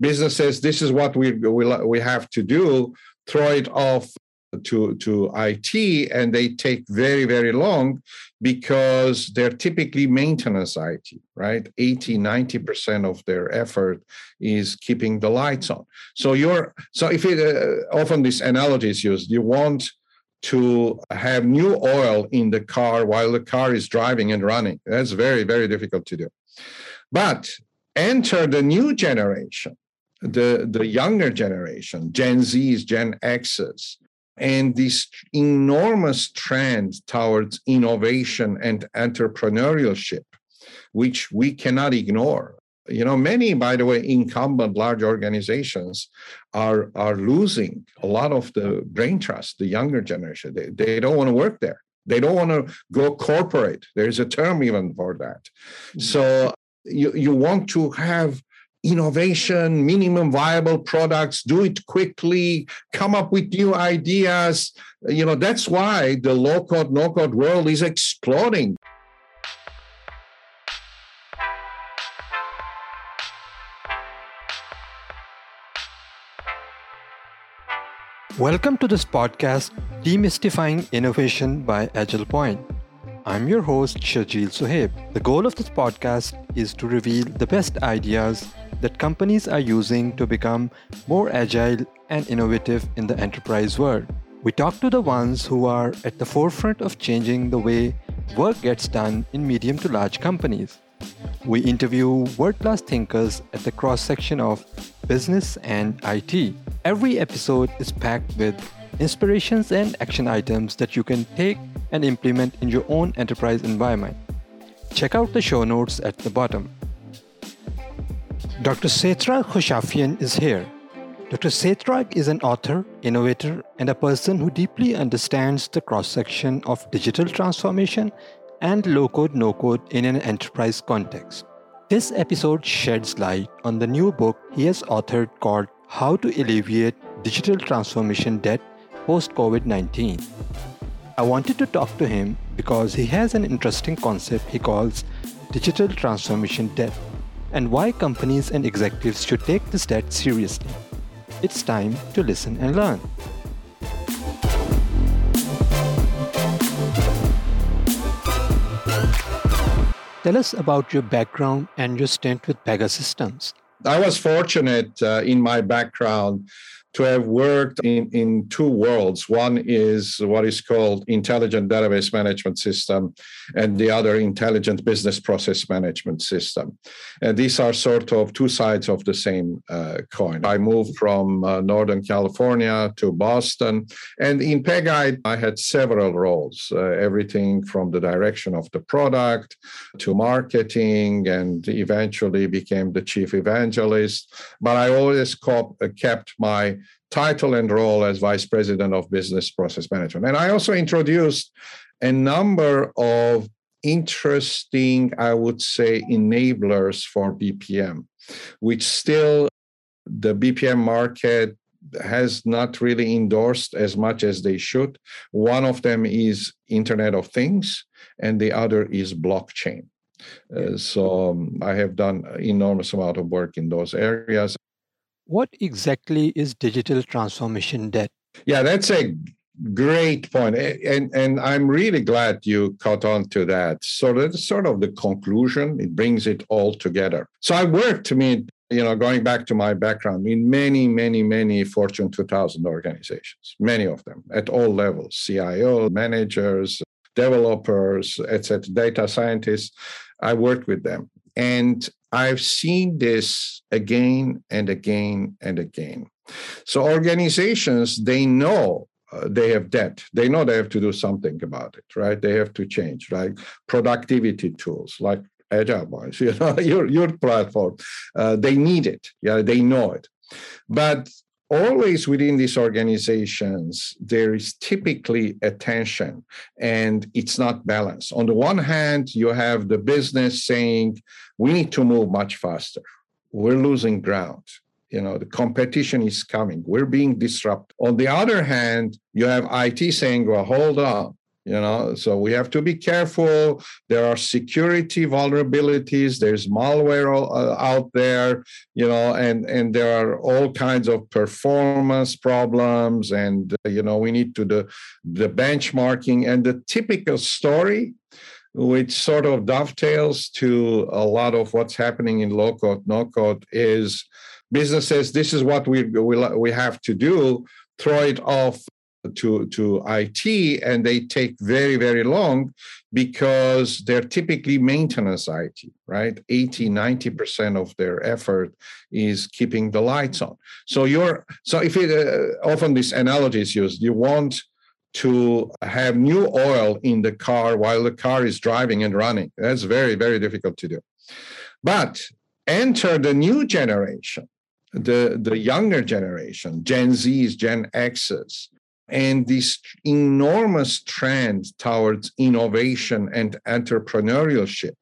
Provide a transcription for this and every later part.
business says this is what we we, we have to do throw it off to to IT and they take very very long because they're typically maintenance IT right? 80 90% of their effort is keeping the lights on. So you're so if it uh, often this analogy is used you want to have new oil in the car while the car is driving and running. That's very very difficult to do. But enter the new generation the the younger generation gen z's gen x's and this enormous trend towards innovation and entrepreneurship, which we cannot ignore. You know, many, by the way, incumbent large organizations are are losing a lot of the brain trust, the younger generation. They, they don't want to work there. They don't want to go corporate. There's a term even for that. Mm-hmm. So you, you want to have innovation, minimum viable products, do it quickly, come up with new ideas. You know, that's why the low code, no code world is exploding. Welcome to this podcast, Demystifying Innovation by Agile Point. I'm your host, Sharjeel Suhaib. The goal of this podcast is to reveal the best ideas that companies are using to become more agile and innovative in the enterprise world. We talk to the ones who are at the forefront of changing the way work gets done in medium to large companies. We interview world class thinkers at the cross section of business and IT. Every episode is packed with inspirations and action items that you can take and implement in your own enterprise environment. Check out the show notes at the bottom. Dr. Setrag Khoshafian is here. Dr. Setrag is an author, innovator, and a person who deeply understands the cross section of digital transformation and low code, no code in an enterprise context. This episode sheds light on the new book he has authored called How to Alleviate Digital Transformation Debt Post COVID 19. I wanted to talk to him because he has an interesting concept he calls digital transformation debt and why companies and executives should take this debt seriously. It's time to listen and learn. Tell us about your background and your stint with Pegasystems. I was fortunate uh, in my background to have worked in, in two worlds. One is what is called intelligent database management system, and the other intelligent business process management system. And these are sort of two sides of the same uh, coin. I moved from uh, Northern California to Boston, and in Pega, I had several roles uh, everything from the direction of the product to marketing, and eventually became the chief evangelist. But I always kept my title and role as vice president of business process management. And I also introduced a number of interesting, I would say, enablers for BPM, which still the BPM market has not really endorsed as much as they should. One of them is Internet of Things, and the other is blockchain. Uh, so um, I have done enormous amount of work in those areas. What exactly is digital transformation debt? Yeah, that's a great point. And, and I'm really glad you caught on to that. So that's sort of the conclusion. It brings it all together. So I worked, I mean, you know, going back to my background, in many, many, many Fortune 2000 organizations, many of them at all levels, CIO, managers, developers, etc., data scientists. I worked with them. And I've seen this again and again and again. So organizations, they know uh, they have debt. They know they have to do something about it, right? They have to change, right? Productivity tools like Agile Point, you know, your your platform, uh, they need it. Yeah, they know it. But always within these organizations, there is typically a tension and it's not balanced. On the one hand, you have the business saying, we need to move much faster. We're losing ground. You know, the competition is coming. We're being disrupted. On the other hand, you have IT saying, well, hold on. You know? So we have to be careful. There are security vulnerabilities. There's malware uh, out there you know and and there are all kinds of performance problems and uh, you know we need to the the benchmarking and the typical story which sort of dovetails to a lot of what's happening in low code no code is businesses this is what we we, we have to do throw it off to, to IT and they take very, very long because they're typically maintenance IT, right? 80, 90% of their effort is keeping the lights on. So you're, so if it, uh, often this analogy is used, you want to have new oil in the car while the car is driving and running. That's very, very difficult to do. But enter the new generation, the, the younger generation, Gen Zs, Gen Xs, and this enormous trend towards innovation and entrepreneurship,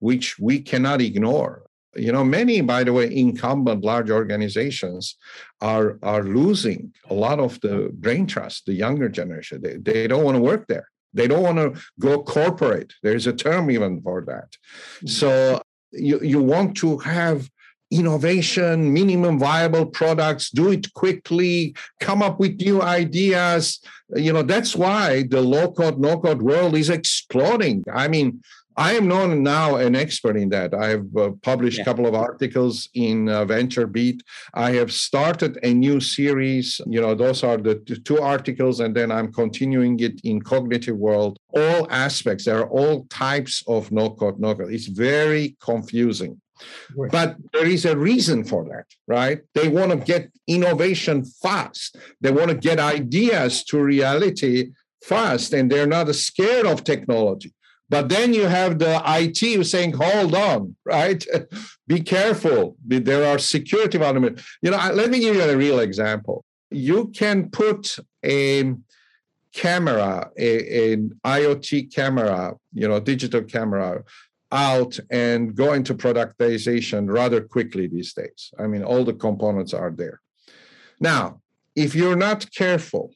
which we cannot ignore. You know, many, by the way, incumbent large organizations are, are losing a lot of the brain trust, the younger generation. They, they don't want to work there. They don't want to go corporate. There's a term even for that. Mm-hmm. So you, you want to have innovation, minimum viable products, do it quickly, come up with new ideas. You know, that's why the low code, no code world is exploding. I mean, I am known now an expert in that. I have uh, published a yeah. couple of articles in uh, VentureBeat. I have started a new series. You know, those are the two articles, and then I'm continuing it in Cognitive World. All aspects, there are all types of no code, no code. It's very confusing. But there is a reason for that, right? They want to get innovation fast. They want to get ideas to reality fast, and they're not scared of technology. But then you have the IT saying, hold on, right? Be careful. There are security vulnerabilities. You know, let me give you a real example. You can put a camera, a, an IoT camera, you know, digital camera out and go into productization rather quickly these days. I mean, all the components are there. Now, if you're not careful,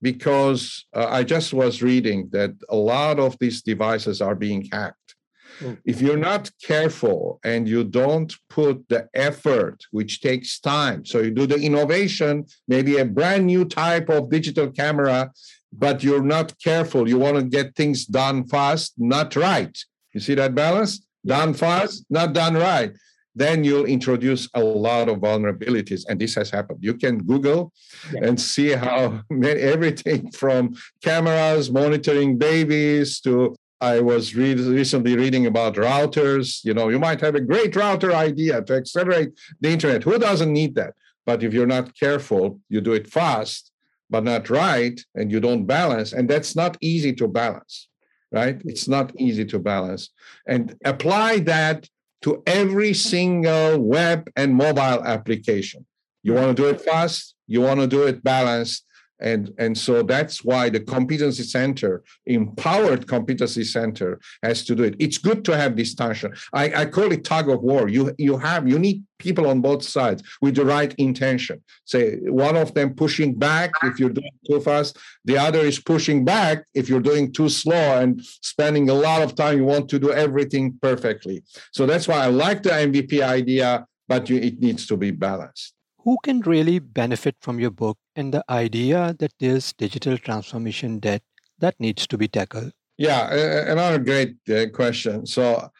because uh, I just was reading that a lot of these devices are being hacked. Mm. If you're not careful and you don't put the effort, which takes time, so you do the innovation, maybe a brand new type of digital camera, but you're not careful, you want to get things done fast, not right. You see that balance? Done fast, not done right. Then you'll introduce a lot of vulnerabilities. And this has happened. You can Google yeah. and see how many, everything from cameras monitoring babies to I was read, recently reading about routers. You know, you might have a great router idea to accelerate the internet. Who doesn't need that? But if you're not careful, you do it fast, but not right, and you don't balance. And that's not easy to balance right? It's not easy to balance. And apply that to every single web and mobile application. You want to do it fast, you want to do it balanced, and and so that's why the competency center empowered competency center has to do it. It's good to have this tension. I, I call it tug of war. You you have you need people on both sides with the right intention. Say one of them pushing back if you're doing too fast. The other is pushing back if you're doing too slow and spending a lot of time. You want to do everything perfectly. So that's why i like the mvp idea but you, it needs to be balanced who can really benefit from your book and the idea that there's digital transformation debt that needs to be tackled? Yeah, another great uh, question. So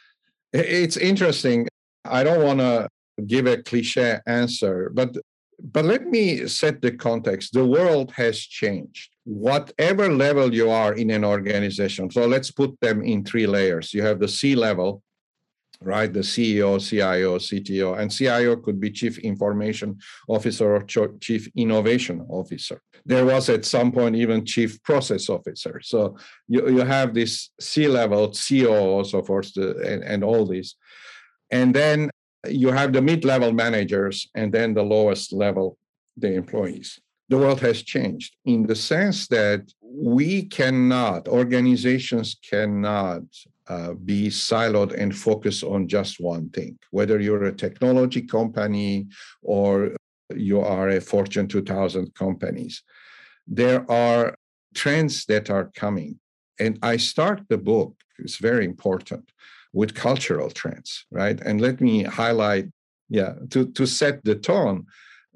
it's interesting. I don't want to give a cliche answer, but but let me set the context. The world has changed. Whatever level you are in an organization, so let's put them in three layers. You have the C level, right? The CEO, CIO, CTO, and CIO could be Chief Information Officer or Chief Innovation Officer. There was at some point even Chief Process Officer. So you, you have this C level, CEO, so forth, and, and all these. And then you have the mid level managers, and then the lowest level, the employees. The world has changed in the sense that we cannot, organizations cannot uh, be siloed and focus on just one thing, whether you're a technology company or you are a Fortune 2000 companies. There are trends that are coming. and I start the book, it's very important, with cultural trends, right? And let me highlight, yeah, to, to set the tone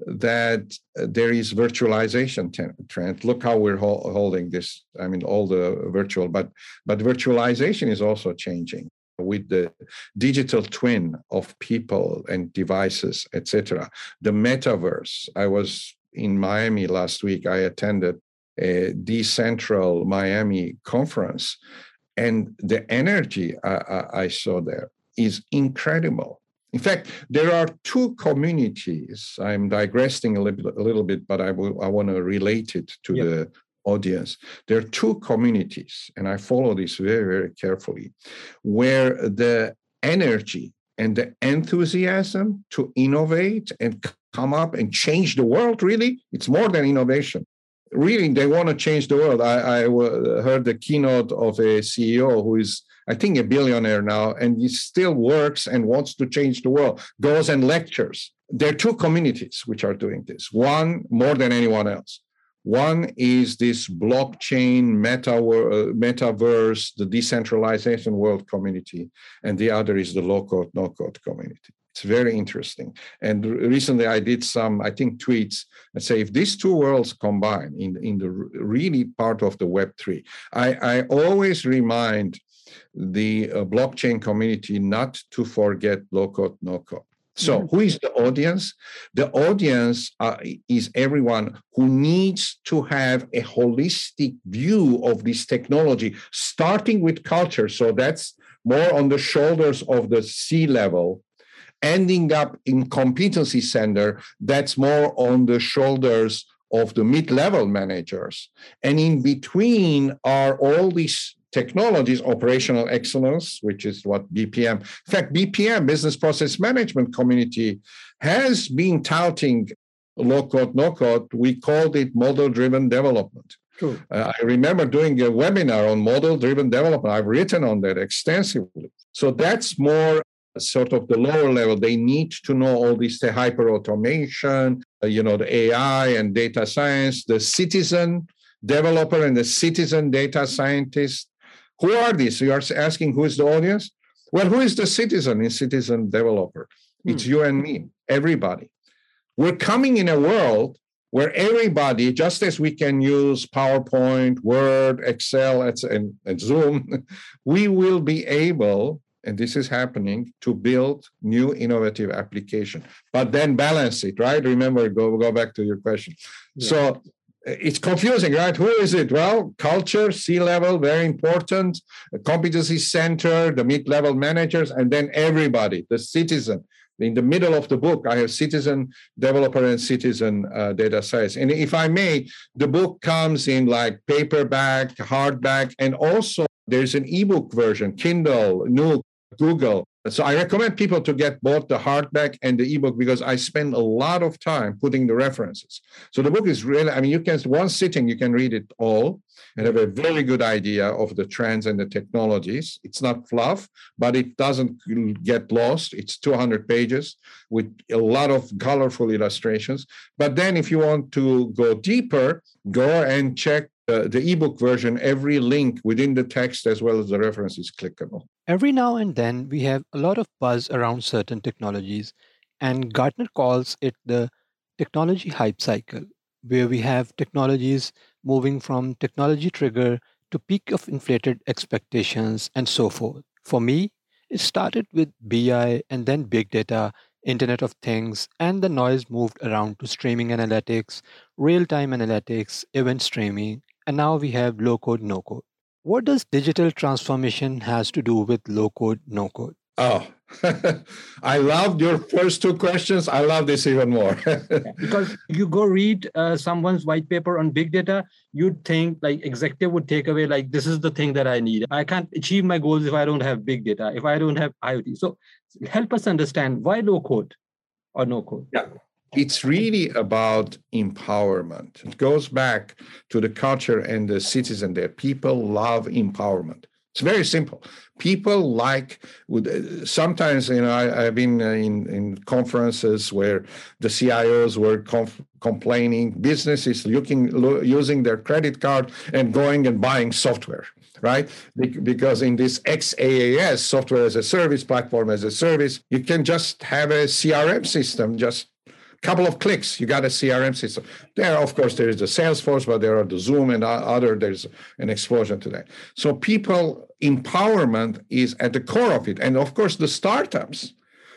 that there is virtualization trend. Look how we're ho- holding this. I mean, all the virtual, but but virtualization is also changing with the digital twin of people and devices, etc. The metaverse. I was in Miami last week. I attended a decentral Miami conference, and the energy I, I, I saw there is incredible. In fact, there are two communities. I'm digressing a little, a little bit, but I, I want to relate it to yep. the audience. There are two communities, and I follow this very, very carefully, where the energy and the enthusiasm to innovate and come up and change the world really, it's more than innovation. Really, they want to change the world. I, I heard the keynote of a CEO who is I think a billionaire now, and he still works and wants to change the world, goes and lectures. There are two communities which are doing this. One more than anyone else. One is this blockchain, meta, metaverse, the decentralization world community, and the other is the low code, no code community. It's very interesting. And recently I did some, I think, tweets and say if these two worlds combine in, in the really part of the Web3, I, I always remind the uh, blockchain community not to forget low code, no code. So, mm-hmm. who is the audience? The audience uh, is everyone who needs to have a holistic view of this technology, starting with culture. So, that's more on the shoulders of the C level, ending up in competency center. That's more on the shoulders of the mid level managers. And in between are all these technologies, operational excellence, which is what BPM. In fact, BPM, Business Process Management Community, has been touting low code, no code. We called it model driven development. Uh, I remember doing a webinar on model driven development. I've written on that extensively. So that's more sort of the lower level. They need to know all this the hyper automation, uh, you know, the AI and data science, the citizen developer and the citizen data scientist who are these? You are asking who is the audience? Well, who is the citizen in citizen developer? It's hmm. you and me, everybody. We're coming in a world where everybody, just as we can use PowerPoint, Word, Excel, and, and Zoom, we will be able, and this is happening, to build new innovative application. But then balance it, right? Remember, go, go back to your question. Yeah. So it's confusing, right? Who is it? Well, culture, C level, very important, competency center, the mid level managers, and then everybody, the citizen. In the middle of the book, I have citizen developer and citizen uh, data science. And if I may, the book comes in like paperback, hardback, and also there's an ebook version, Kindle, Nook, Google. So I recommend people to get both the hardback and the ebook because I spend a lot of time putting the references. So the book is really, I mean, you can one sitting you can read it all and have a very good idea of the trends and the technologies. It's not fluff, but it doesn't get lost. It's 200 pages with a lot of colorful illustrations. But then if you want to go deeper, go and check uh, the ebook version, every link within the text as well as the reference is clickable. Every now and then, we have a lot of buzz around certain technologies, and Gartner calls it the technology hype cycle, where we have technologies moving from technology trigger to peak of inflated expectations and so forth. For me, it started with BI and then big data, Internet of Things, and the noise moved around to streaming analytics, real time analytics, event streaming, and now we have low code, no code. What does digital transformation has to do with low code, no code? Oh, I loved your first two questions. I love this even more. because you go read uh, someone's white paper on big data, you'd think like executive would take away like this is the thing that I need. I can't achieve my goals if I don't have big data, if I don't have IoT. So help us understand why low code or no code. Yeah it's really about empowerment. It goes back to the culture and the citizen there. People love empowerment. It's very simple. People like uh, sometimes you know I, have been uh, in in conferences where the CIOs were conf, complaining businesses looking lo, using their credit card and going and buying software right? Because in this XaaS, software as a service, platform as a service, you can just have a CRM system, just couple of clicks, you got a CRM system. There, of course, there is the Salesforce, but there are the Zoom and other. There's an explosion to that. So people empowerment is at the core of it, and of course the startups.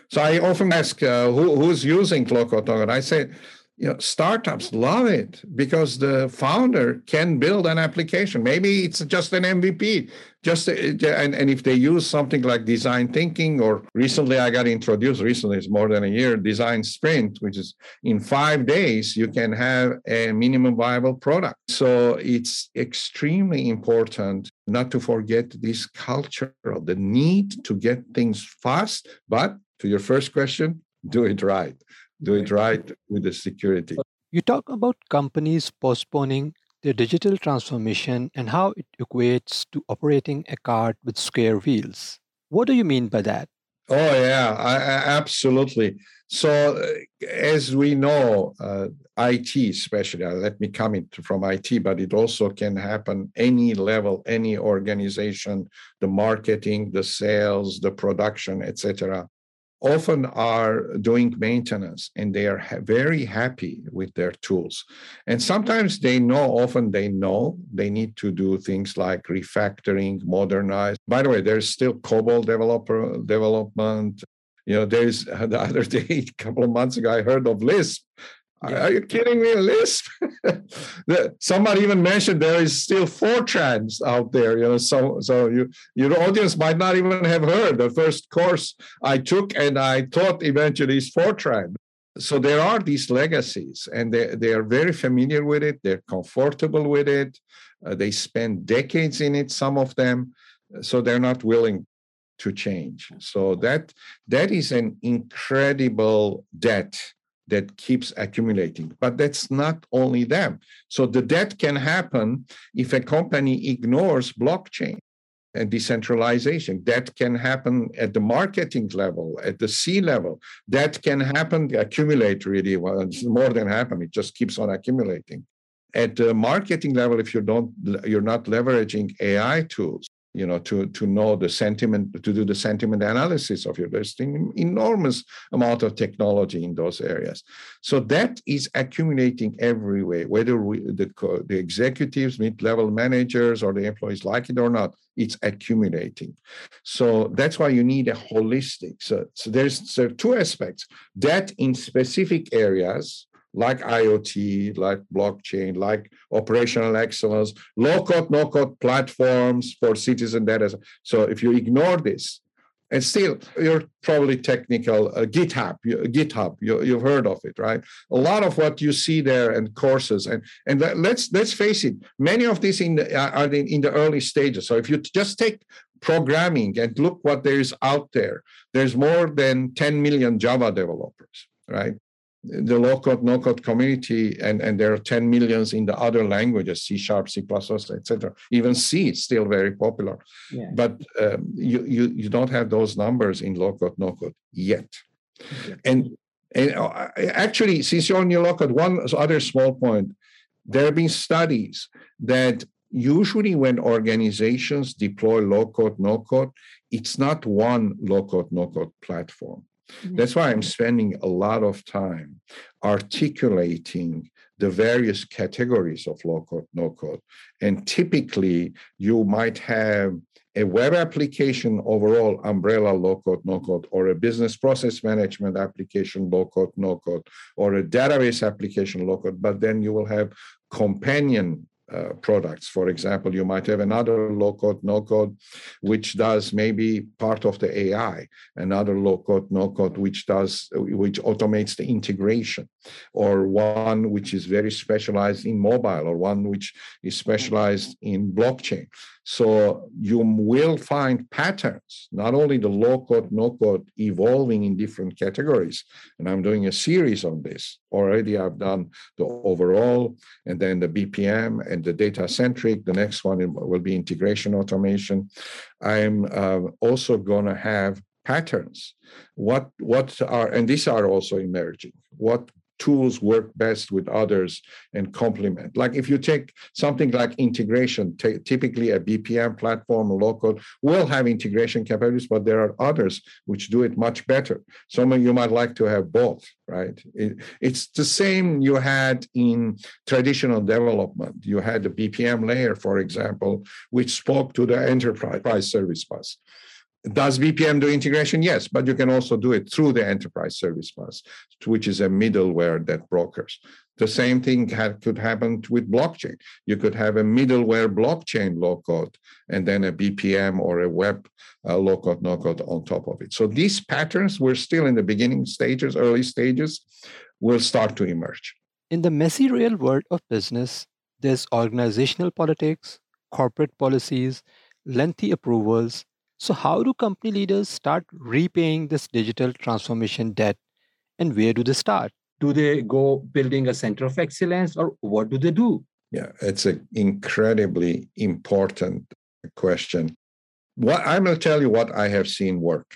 So I often ask uh, who, who's using Low-Code No-Code. I say you know startups love it because the founder can build an application. Maybe it's just an mvp just uh, and, and if they use something like design thinking or recently i got introduced recently it's more than a year design sprint which is in five days you can have a minimum viable product. So it's extremely important not to forget this culture of the need to get things fast but to your first question do it right do it right with the security. You talk about companies postponing their digital transformation and how it equates to operating a cart with square wheels. What do you mean by that? Oh, yeah, I, I, absolutely. So, uh, as we know, uh, IT, especially, uh, let me come in from IT, but it also can happen any level, any organization, the marketing, the sales, the production, etc often are doing maintenance and they are ha- very happy with their tools. And sometimes they know, often they know they need to do things like refactoring, modernize. By the way, there's still COBOL developer development. You know, there's the other day, a couple of months ago, I heard of Lisp. Are you kidding me? Lisp? Somebody even mentioned there is still Fortrans out there. You know, so so you your audience might not even have heard the first course I took, and I taught eventually is Fortran. So there are these legacies, and they, they are very familiar with it. They're comfortable with it. Uh, they spend decades in it. Some of them, so they're not willing to change. So that that is an incredible debt that keeps accumulating. But that's not only them. So the debt can happen if a company ignores blockchain and decentralization. That can happen at the marketing level, at the C level. That can happen, accumulate really. Well, it's more than happen. It just keeps on accumulating. At the marketing level, if you don't, you're not leveraging AI tools, you know to to know the sentiment to do the sentiment analysis of your listing enormous amount of technology in those areas. So that is accumulating everywhere whether we, the the executives mid-level managers or the employees like it or not it's accumulating. So that's why you need a holistic so, so there's there two aspects. That in specific areas like IoT, like blockchain, like operational excellence, low code, no code platforms for citizen data. So if you ignore this, and still you're probably technical uh, github github you, you've heard of it right? A lot of what you see there and courses and and let's let's face it many of these in the, are in, in the early stages. So if you just take programming and look what there is out there there's more than 10 million java developers right the low code, no code community, and, and there are 10 millions in the other languages, C sharp, C, plus, etc. Even C is still very popular. Yeah. But um, you, you, you don't have those numbers in low code, no code yet. Yeah. And, and uh, actually, since you're on your low code, one other small point there have been studies that usually when organizations deploy low code, no code, it's not one low code, no code platform Mm-hmm. That's why I'm spending a lot of time articulating the various categories of low code, no code. And typically, you might have a web application overall umbrella low code, no code, or a business process management application low code, no code, or a database application low code, but then you will have companion uh, products. For example, you might have another low code, no code, which does maybe part of the AI, another low code, no code, which does, which automates the integration, or one which is very specialized in mobile, or one which is specialized in blockchain. So you will find patterns, not only the low code, no code evolving in different categories. And I'm doing a series on this. Already I've done the overall and then the BPM and the data centric. The next one will be integration automation. I'm uh, also going to have patterns what what are and these are also emerging what tools work best with others and complement. Like if you take something like integration, t- typically a BPM platform, low code will have integration capabilities, but there are others which do it much better. Some of you might like to have both, right? It, it's the same you had in traditional development. You had the BPM layer, for example, which spoke to the enterprise service bus. Does BPM do integration? Yes, but you can also do it through the enterprise service bus, which is a middleware that brokers. The same thing could happen with blockchain. You could have a middleware blockchain low code and then a BPM or a web uh, low code, no code on top of it. So these patterns, we're still in the beginning stages, early stages, will start to emerge. In the messy real world of business, there's organizational politics, corporate policies, lengthy approvals, so, how do company leaders start repaying this digital transformation debt and where do they start? Do they go building a center of excellence or what do they do? Yeah, it's an incredibly important question. What I'm going to tell you what I have seen work.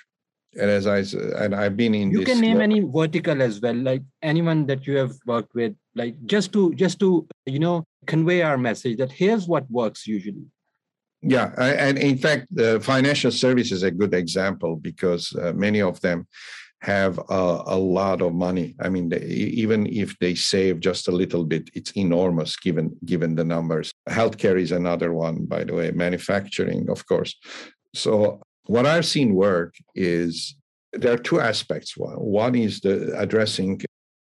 And as I and I've been in you can name work. any vertical as well, like anyone that you have worked with, like just to just to you know convey our message that here's what works usually. Yeah, and in fact, the financial service is a good example because uh, many of them have a, a, lot of money. I mean, they, even if they save just a little bit, it's enormous given given the numbers. Healthcare is another one, by the way. Manufacturing, of course. So what I've seen work is there are two aspects. One, one is the addressing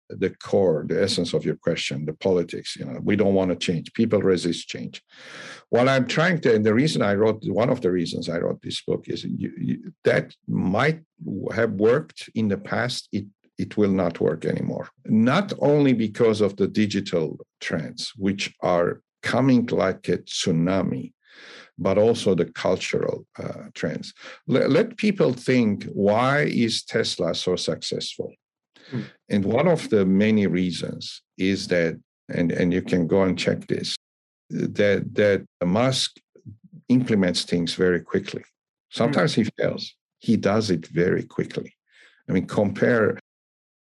the core, the essence of your question, the politics. You know, we don't want to change. People resist change. What I'm trying to, and the reason I wrote, one of the reasons I wrote this book is you, you, that might have worked in the past. It it will not work anymore. Not only because of the digital trends, which are coming like a tsunami, but also the cultural uh, trends. Let, let people think: Why is Tesla so successful? Mm. And one of the many reasons is that, and, and you can go and check this, that that Musk implements things very quickly. Sometimes mm. he fails. He does it very quickly. I mean, compare,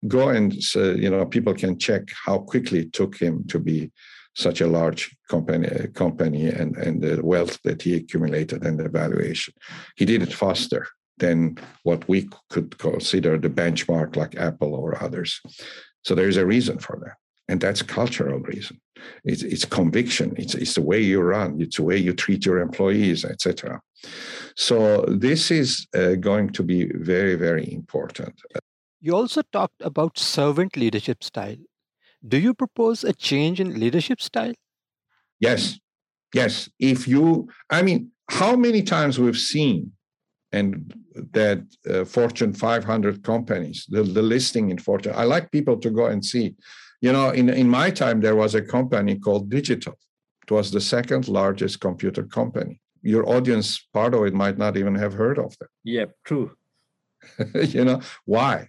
go and uh, you know, people can check how quickly it took him to be such a large company, company and, and the wealth that he accumulated and the valuation. He did it faster than what we could consider the benchmark like Apple or others. So there's a reason for that. And that's cultural reason. It's, it's conviction. It's, it's the way you run. It's the way you treat your employees, etc. So this is uh, going to be very, very important. You also talked about servant leadership style. Do you propose a change in leadership style? Yes. Yes. If you, I mean, how many times we've seen and that uh, Fortune 500 companies, the, the listing in Fortune. I like people to go and see. You know, in, in my time, there was a company called Digital. It was the second largest computer company. Your audience, part of it, might not even have heard of them. Yep, true. you know, why?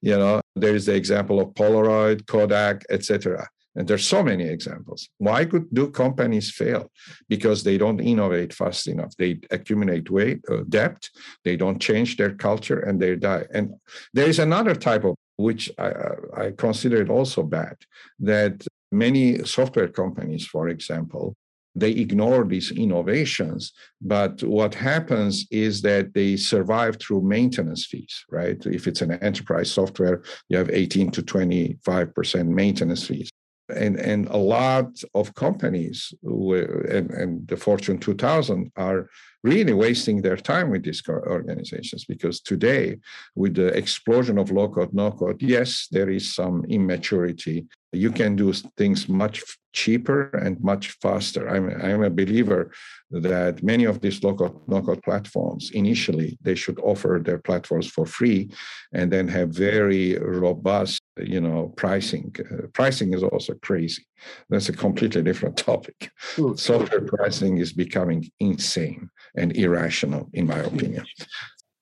You know, there is the example of Polaroid, Kodak, etc. And there's so many examples. Why could do companies fail? Because they don't innovate fast enough. They accumulate weight, uh, debt. They don't change their culture, and they die. And there is another type of which I, I consider it also bad that many software companies, for example, they ignore these innovations but what happens is that they survive through maintenance fees right if it's an enterprise software you have 18 to 25% maintenance fees and and a lot of companies and, and the fortune 2000 are really wasting their time with these organizations because today with the explosion of low code no code yes there is some immaturity. You can do things much cheaper and much faster. I'm, I'm a believer that many of these low-code no-code platforms initially they should offer their platforms for free and then have very robust you know pricing. Uh, pricing is also crazy. That's a completely different topic. Ooh, Software pricing is becoming insane and irrational, in my opinion.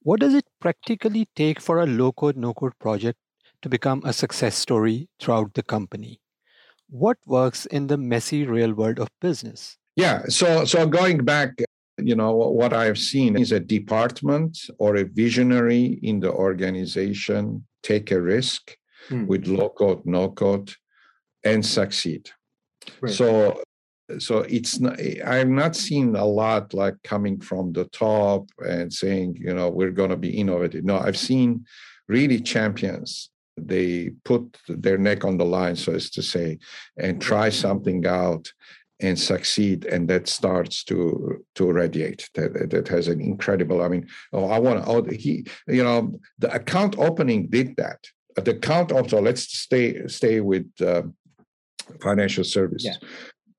What does it practically take for a low code, no code project to become a success story throughout the company? What works in the messy real world of business? Yeah, so so going back, you know, what I've seen is a department or a visionary in the organization take a risk hmm. with low code, no code, and succeed. Right. So so it's not i've not seen a lot like coming from the top and saying you know we're going to be innovative. No i've seen really champions they put their neck on the line so as to say and try something out and succeed and that starts to to radiate. That that has an incredible i mean oh i want to oh he you know the account opening did that. The account also let's stay stay with uh, financial services yeah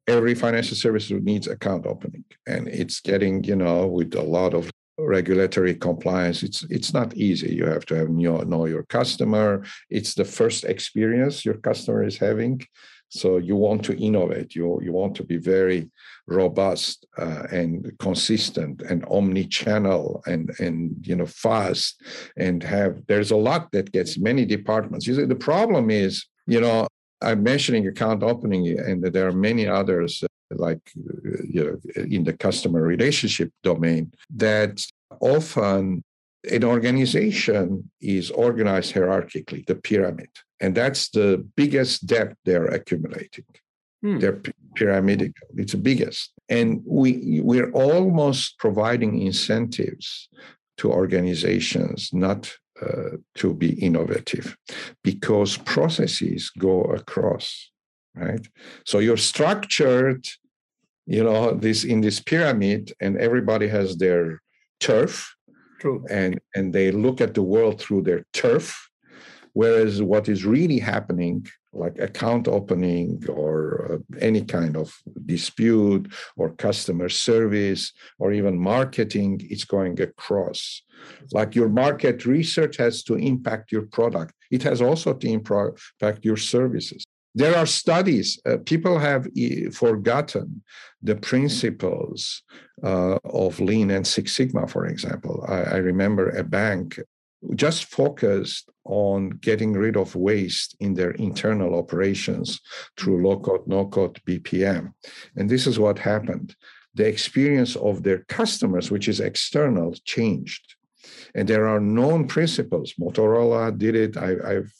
every financial service needs account opening. And it's getting you know with a lot of regulatory compliance it's it's not easy. You have to have know, know your customer. It's the first experience your customer is having. So you want to innovate. You you want to be very robust uh, and consistent and omni-channel and and you know fast and have there's a lot that gets many departments. You see the problem is you know I'm mentioning account opening, and there are many others, uh, like uh, you know, in the customer relationship domain, that often an organization is organized hierarchically, the pyramid, and that's the biggest debt they're accumulating. Hmm. They're pyramidal; it's the biggest, and we we're almost providing incentives to organizations not uh, to be innovative because processes go across right so you're structured you know this in this pyramid and everybody has their turf True. and and they look at the world through their turf whereas what is really happening like account opening or uh, any kind of dispute or customer service or even marketing it's going across. Like your market research has to impact your product. It has also to impact your services. There are studies uh, people have forgotten the principles uh, of lean and six sigma for example. I, I remember a bank just focused on getting rid of waste in their internal operations through low code, no code BPM. And this is what happened. The experience of their customers, which is external, changed and there are known principles. Motorola did it. I, have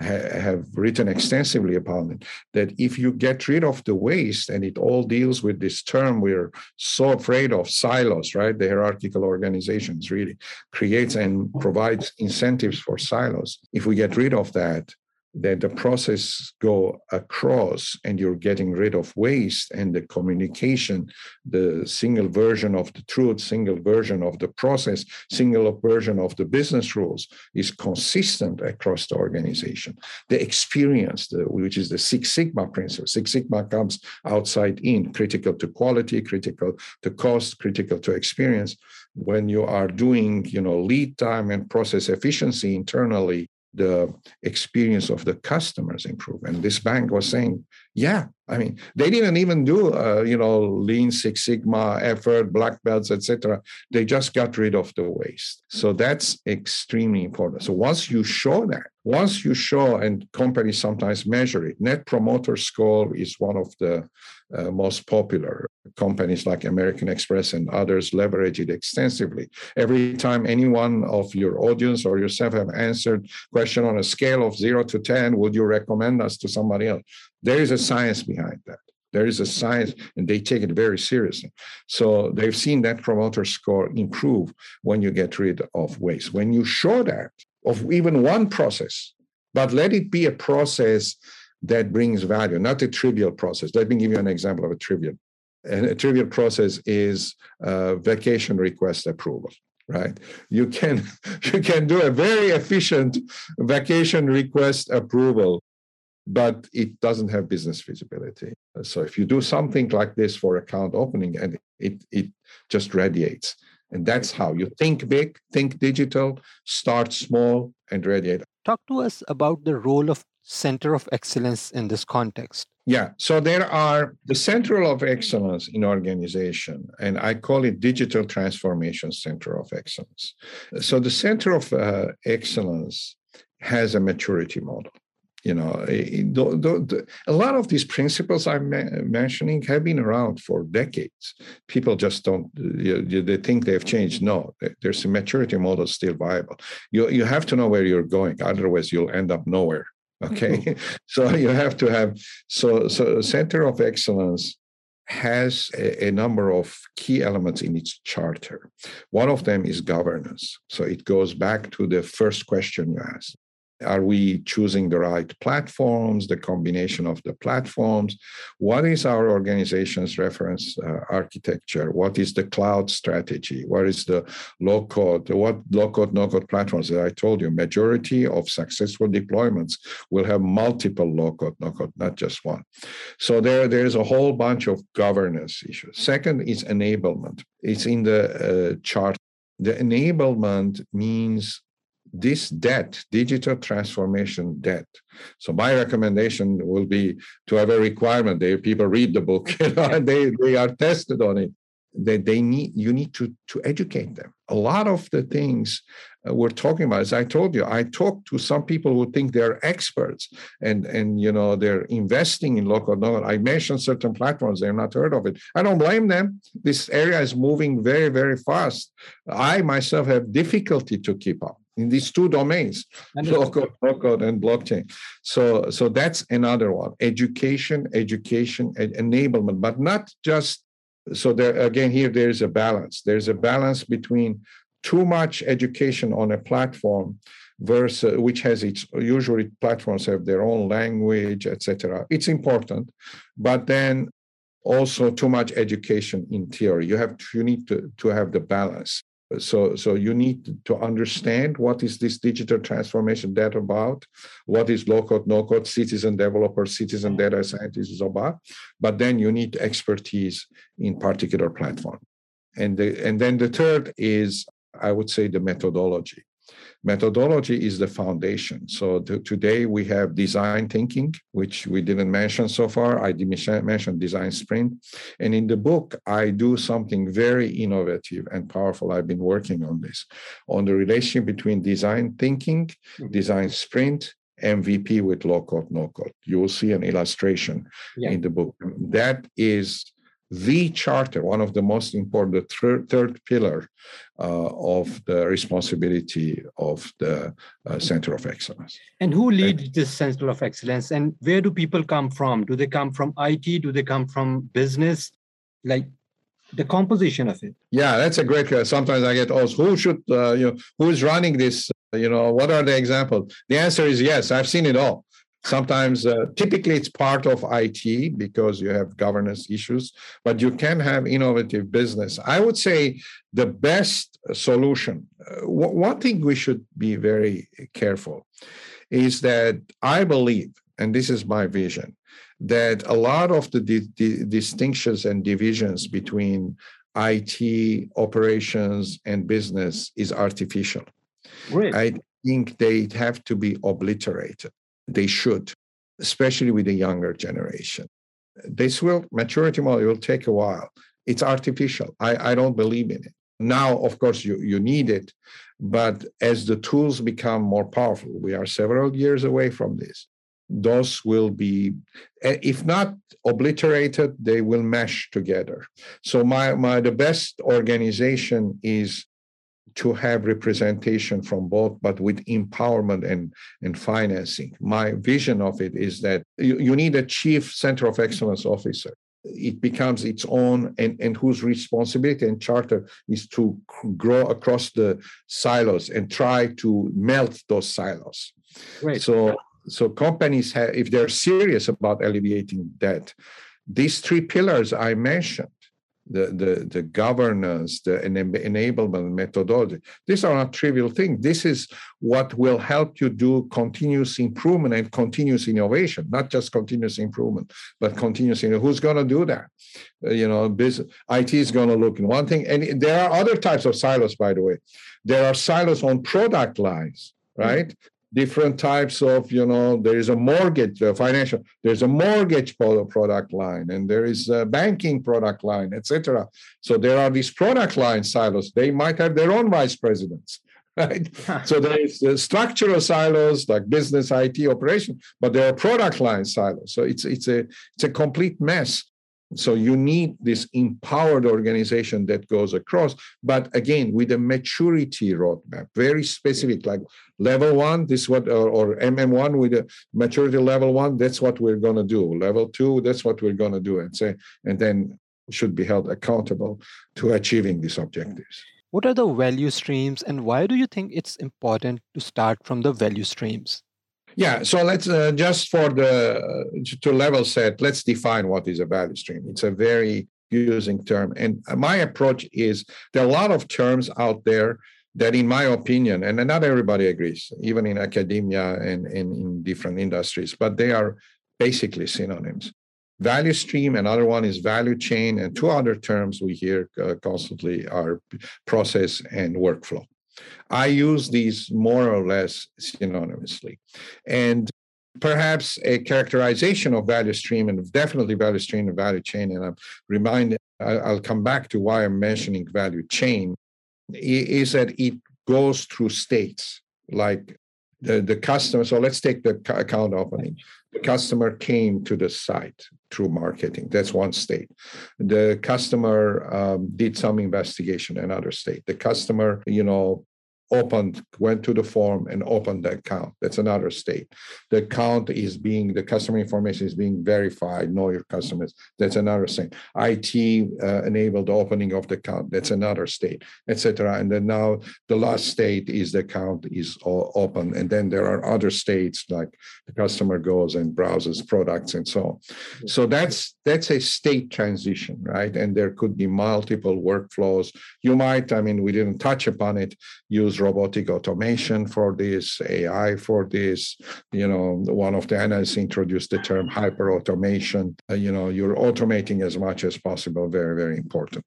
have written extensively upon it. That if you get rid of the waste, and it all deals with this term we're so afraid of silos, right? The hierarchical organizations really creates and provides incentives for silos. If we get rid of that, that the process go across and you're getting rid of waste and the communication the single version of the truth single version of the process single version of the business rules is consistent across the organization. The experience the, which is the six sigma principle. Six sigma comes outside in critical to quality critical to cost critical to experience. When you are doing you know lead time and process efficiency internally the experience of the customers improve. And this bank was saying, yeah, I mean, they didn't even do, uh, you know, Lean Six Sigma effort, black belts, etc. They just got rid of the waste. So that's extremely important. So once you show that, once you show, and companies sometimes measure it, Net Promoter Score is one of the uh, most popular. Companies like American Express and others leverage it extensively. Every time any one of your audience or yourself have answered question on a scale of zero to 10, would you recommend us to somebody else? There is a science behind that. There is a science, and they take it very seriously. So they've seen that promoter score improve when you get rid of waste. When you show that of even one process, but let it be a process that brings value, not a trivial process. Let me give you an example of a trivial. And a trivial process is uh, vacation request approval right you can you can do a very efficient vacation request approval but it doesn't have business feasibility. So if you do something like this for account opening, and it it just radiates. And that's how you think big, think digital, start small, and radiate. Talk to us about the role of center of excellence in this context. Yeah, so there are the Center of Excellence in organization, and I call it Digital Transformation Center of Excellence. So the Center of uh, Excellence has a maturity model. You know, the, the, a lot of these principles I'm mentioning have been around for decades. People just don't, you, they think they've changed. No, there's a maturity model still viable. You, you have to know where you're going, otherwise, you'll end up nowhere okay? So you have to have so so center of excellence has a, a, number of key elements in its charter. One of them is governance. So it goes back to the first question you asked are we choosing the right platforms, the combination of the platforms? What is our organization's reference uh, architecture? What is the cloud strategy? What is the low code? What low code, no code platforms that I told you? Majority of successful deployments will have multiple low code, no code, not just one. So there, there's a whole bunch of governance issues. Second is enablement. It's in the uh, chart. The enablement means this debt, digital transformation debt. So my recommendation will be to have a requirement there. People read the book, you know, and they, they are tested on it. That they need you need to to educate them. A lot of the things uh, we're talking about, as I told you, I talk to some people who think they're experts and and you know they're investing in low code knowledge. I mentioned certain platforms, they've not heard of it. I don't blame them. This area is moving very, very fast. I myself have difficulty to keep up in these two domains, low code, local and blockchain. So, so that's another one: education, education, and enablement, but not just. So there again, here there is a balance. There's a balance between too much education on a platform versus which has its usually platforms have their own language etc it's important but then also too much education in theory you have to, you need to, to have the balance so so you need to understand what is this digital transformation data about what is low code no code citizen developer citizen data mm-hmm. scientist is about but then you need expertise in particular platform. And the, and then the third is i would say the methodology Methodology is the foundation. So today we have design thinking, which we didn't mention so far. I mentioned design sprint. And in the book, I do something very innovative and powerful. I've been working on this, on the relationship between design thinking, mm-hmm. design sprint, MVP with low code, no code. You will see an illustration yeah. in the book. That is the charter, one of the most important, the third, third pillar uh, of the responsibility of the uh, Center of Excellence. And who leads this Center of Excellence? And where do people come from? Do they come from IT? Do they come from business? Like the composition of it? Yeah, that's a great question. Sometimes I get asked, who should, uh, you know, who is running this? You know, what are the examples? The answer is yes, I've seen it all. Sometimes, uh, typically, it's part of IT because you have governance issues, but you can have innovative business. I would say the best solution, uh, w- one thing we should be very careful is that I believe, and this is my vision, that a lot of the di- di- distinctions and divisions between IT operations and business is artificial. Right. I think they have to be obliterated they should, especially with the younger generation. This will, maturity model will take a while. It's artificial. I, I don't believe in it. Now, of course, you, you need it, but as the tools become more powerful, we are several years away from this. Those will be, eh, if not obliterated, they will mesh together. So my, my the best organization is to have representation from both, but with empowerment and, and financing. My vision of it is that you, you need a chief center of excellence officer. It becomes its own, and, and whose responsibility and charter is to grow across the silos and try to melt those silos. Right. So, so companies have, if they're serious about alleviating debt, these three pillars I mentioned the, the, the governance, the enablement methodology. These are not trivial things. This is what will help you do continuous improvement and continuous innovation, not just continuous improvement, but continuous innovation. Who's going to do that? Uh, you know, business, IT is going to look in one thing. And there are other types of silos, by the way. There are silos on product lines, right? Different types of you know there is a mortgage uh, financial there's a mortgage product line and there is a banking product line etc so there are these product line silos. They might have their own vice presidents right? So there's uh, structural silos like business it operation but there are product line silos. So it's it's a it's a complete mess so you need this empowered organization that goes across, but again, with a maturity roadmap, very specific, like level one, this what, or, or MM1 with a maturity level one, that's what we're going to do. Level two, that's what we're going to do, and say, and then should be held accountable to achieving these objectives. What are the value streams, and why do you think it's important to start from the value streams? Yeah, so let's uh, just for the to level set, let's define what is a value stream. It's a very using term, and my approach is there are a lot of terms out there that, in my opinion, and not everybody agrees, even in academia and, and in different industries, but they are basically synonyms. Value stream, another one is value chain, and two other terms we hear uh, constantly are process and workflow. I use these more or less synonymously. And perhaps a characterization of value stream and definitely value stream and value chain. And I'm reminded, I'll come back to why I'm mentioning value chain, is that it goes through states like the, the customer. So let's take the account opening. The customer came to the site through marketing. That's one state. The customer um, did some investigation, another state. The customer, you know, opened, went to the form and opened the account. That's another state. The account is being, the customer information is being verified, know your customers. That's another thing. IT uh, enabled the opening of the account. That's another state, etc. And then now the last state is the account is open. And then there are other states like the customer goes and browses products and so on. So that's that's a state transition, right? And there could be multiple workflows. You might, I mean, we didn't touch upon it, use robotic automation for this, AI for this. You know, one of the analysts introduced the term hyper automation. Uh, you know, you're automating as much as possible, very, very important.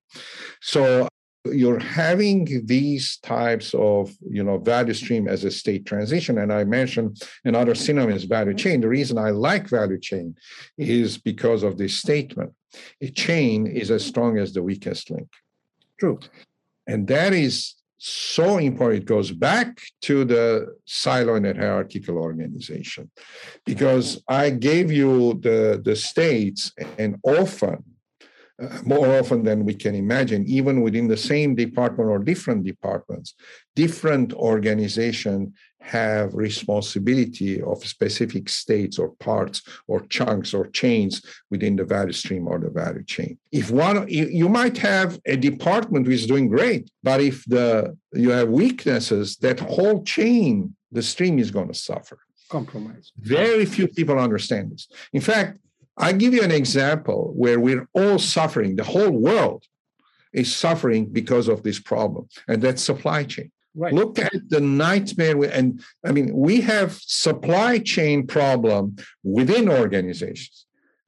So you're having these types of you know value stream as a state transition and i mentioned another synonym is value chain the reason i like value chain is because of this statement a chain is as strong as the weakest link true and that is so important. It goes back to the silo and hierarchical organization because I gave you the, the states, and often, uh, more often than we can imagine, even within the same department or different departments, different organizations have responsibility of specific states or parts or chunks or chains within the value stream or the value chain. If one you might have a department which is doing great but if the you have weaknesses that whole chain the stream is going to suffer. Compromise. Very few people understand this. In fact i give you an example where we're all suffering the whole world is suffering because of this problem and that's supply chain Right. Look at the nightmare. And I mean, we have supply chain problem within organizations.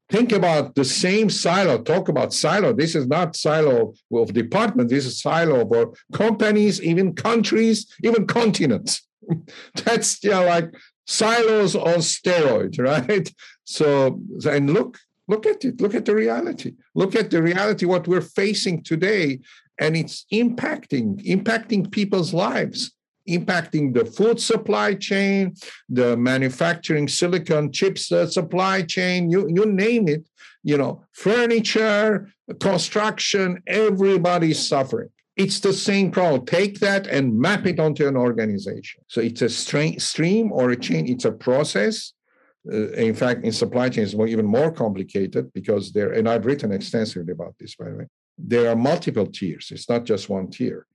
Think about the same silo. Talk about silo. This is not silo of department. This is silo of uh, companies, even countries, even continents. That's yeah, like silos on steroids, right? So and look, look at it. Look at the reality. Look at the reality. What we're facing today and it's impacting impacting people's lives impacting the food supply chain the manufacturing silicon chips uh, supply chain you, you name it you know furniture construction everybody's suffering it's the same problem take that and map it onto an organization so it's a stream or a chain it's a process uh, in fact in supply chains, it's even more complicated because there and i've written extensively about this by the way there are multiple tiers. It's not just one tier.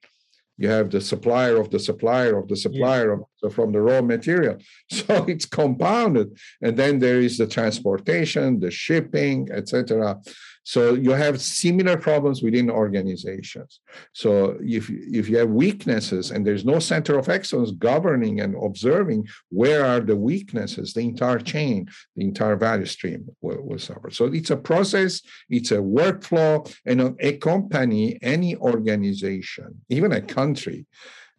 You have the supplier of the supplier of the supplier yeah. of, from the raw material. So it's compounded. And then there is the transportation, the shipping, etc. So you have similar problems within organizations. So if, if you have weaknesses and there's no center of excellence governing and observing where are the weaknesses, the entire chain, the entire value stream will, will suffer. So it's a process, it's a workflow, and a company, any organization, even a country,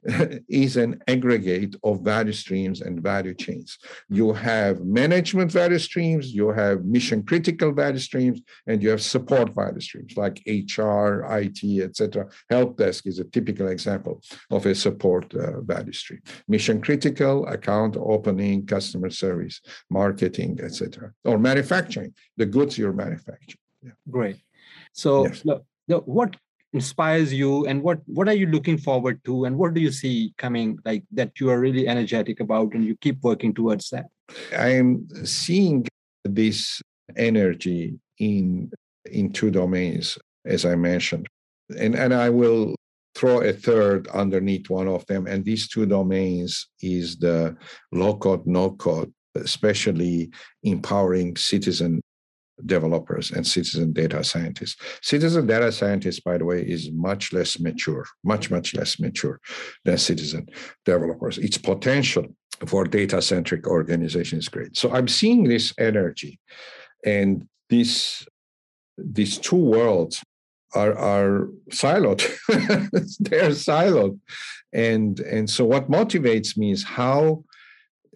is an aggregate of value streams and value chains. You have management value streams, you have mission critical value streams, and you have support value streams like HR, IT, etc. Help desk is a typical example of a support uh, value stream. Mission critical, account opening, customer service, marketing, etc. Or manufacturing, the goods you're manufacturing. Yeah. Great. So, yes. the, what inspires you? And what what are you looking forward to? And what do you see coming like that you are really energetic about and you keep working towards that? I am seeing this energy in in two domains as i mentioned. And and i will throw a third underneath one of them. And these two domains is the low code no code especially empowering citizen developers and citizen data scientists. Citizen data scientists, by the way, is much less mature, much, much less mature than citizen developers. Its potential for data centric organization is great. So I'm seeing this energy and this these two worlds are are siloed. They're siloed. And and so what motivates me is how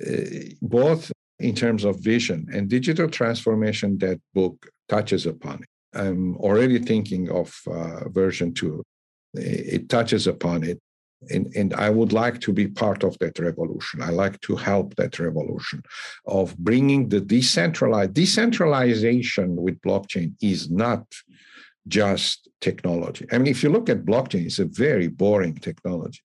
uh, both in terms of vision and digital transformation that book touches upon it. I'm already thinking of uh, version two. It touches upon it. And, and I would like to be part of that revolution. I like to help that revolution of bringing the decentralized decentralization with blockchain is not just technology. I mean, if you look at blockchain, it's a very boring technology.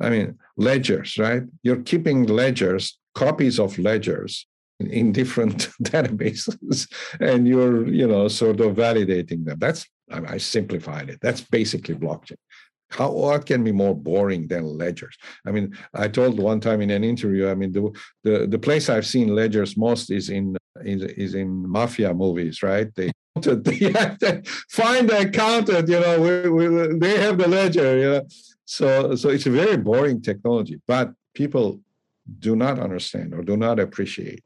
I mean, ledgers, right? You're keeping ledgers copies of ledgers in different databases and you're you know sort of validating them. That's i simplified it. That's basically blockchain. How what can be more boring than ledgers? I mean i told one time in an interview i mean the the, the place i've seen ledgers most is in is, is in mafia movies right? They they have to find the accountant you know we, we, they have the ledger you know? So so it's a very boring technology but people do not understand or do not appreciate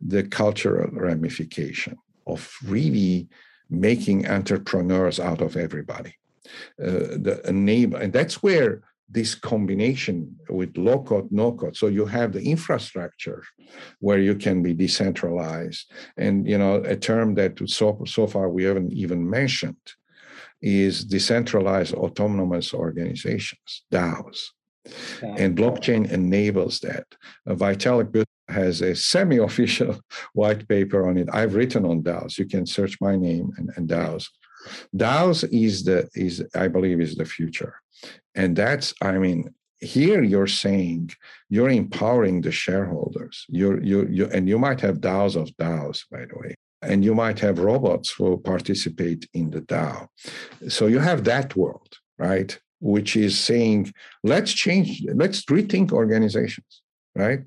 the cultural ramification of really making entrepreneurs out of everybody. Uh, the and that's where this combination with low code, no code. So you have the infrastructure where you can be decentralized, and you know a term that so so far we haven't even mentioned is decentralized autonomous organizations, DAOs. And blockchain enables that. Uh, Vitalik has a semi-official white paper on it. I've written on DAOs. You can search my name and, and DAOs. DAOs is the is I believe is the future, and that's I mean here you're saying you're empowering the shareholders. You're you you and you might have DAOs of DAOs by the way, and you might have robots who participate in the DAO. So you have that world, right? Which is saying, let's change, let's rethink organizations, right?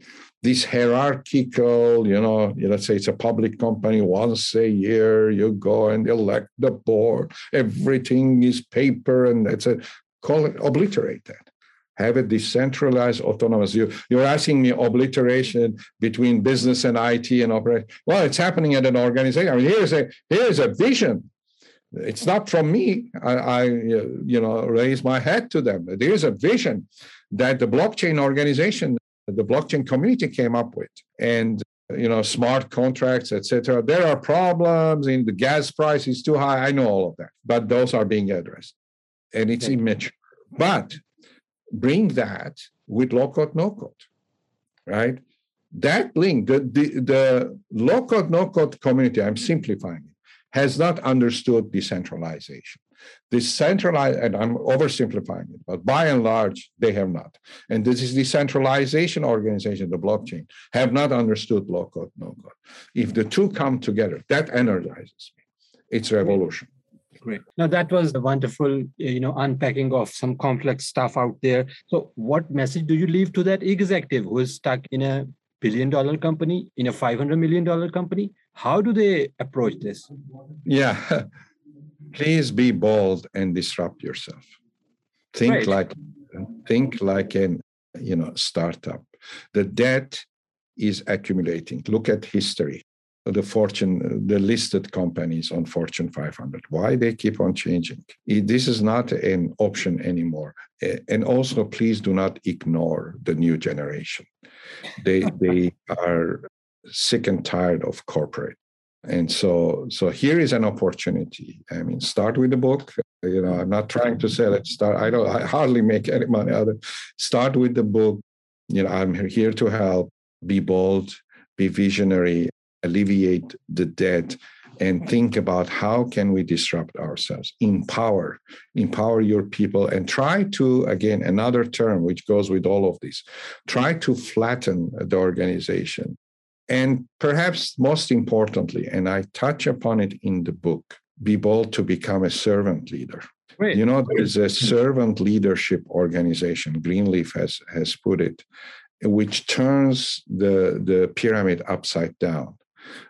This hierarchical, you know, let's say it's a public company, once a year you go and elect the board, everything is paper and it's a call it obliterate that. Have a decentralized autonomous. You, you're asking me obliteration between business and IT and operation. Well, it's happening at an organization. I mean, here's a here's a vision it's not from me. I, I, you know, raise my hat to them. There is a vision that the blockchain organization, the blockchain community came up with, and you know, smart contracts, etc. There are problems in the gas price is too high. I know all of that, but those are being addressed, and it's okay. immature. But bring that with low code, no code, right? That link, the the, the low code, no code community. I'm simplifying it has not understood decentralization. Decentralized, and I'm oversimplifying it, but by and large, they have not. And this is decentralization organization, the blockchain, have not understood low code, no code. If the two come together, that energizes me. It's revolution. Great. Now that was a wonderful, you know, unpacking of some complex stuff out there. So, what message do you leave to that executive who is stuck in a billion dollar company, in a $500 million company? How do they approach this? Yeah. Please be bold and disrupt yourself. Think right. like think like an you know startup. The debt is accumulating. Look at history. the fortune the listed companies on fortune 500 why they keep on changing this is not an option anymore and also please do not ignore the new generation they they are sick and tired of corporate. And so so here is an opportunity. I mean start with the book. You know i'm not trying to say let's start i don't i hardly make any money of start with the book. You know i'm here to help. Be bold. Be visionary. Alleviate the debt. And think about how can we disrupt ourselves. Empower. Empower your people. And try to again another term which goes with all of this. Try to flatten the organization and perhaps most importantly and i touch upon it in the book be bold to become a servant leader Great. you know there's a servant leadership organization greenleaf has has put it which turns the the pyramid upside down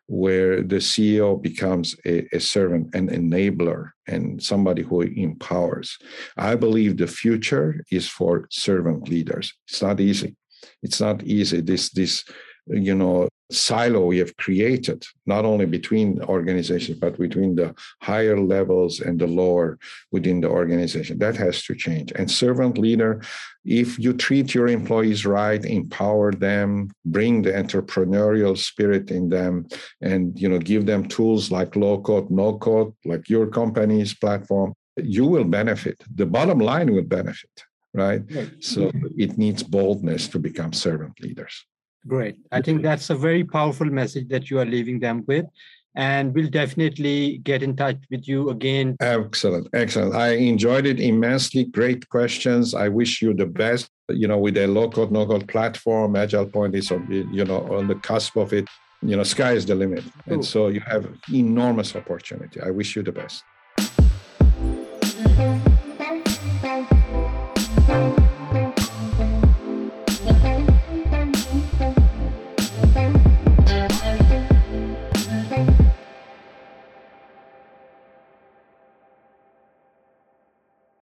where the CEO becomes a, a, servant, an enabler, and somebody who empowers. I believe the future is for servant leaders. It's not easy. It's not easy. This this you know silo we have created not only between organizations but between the higher levels and the lower within the organization. That has to change. And servant leader if you treat your employees right empower them bring the entrepreneurial spirit in them and you know give them tools like low code no code like your company's platform you will benefit. The bottom line will benefit right? So it needs boldness to become servant leaders Great. I think that's a very powerful message that you are leaving them with. And we'll definitely get in touch with you again. Excellent. Excellent. I enjoyed it immensely. Great questions. I wish you the best. You know, with a low code, no code platform, Agile Point is, you know, on the cusp of it. You know, sky is the limit. Cool. And so you have enormous opportunity. I wish you the best.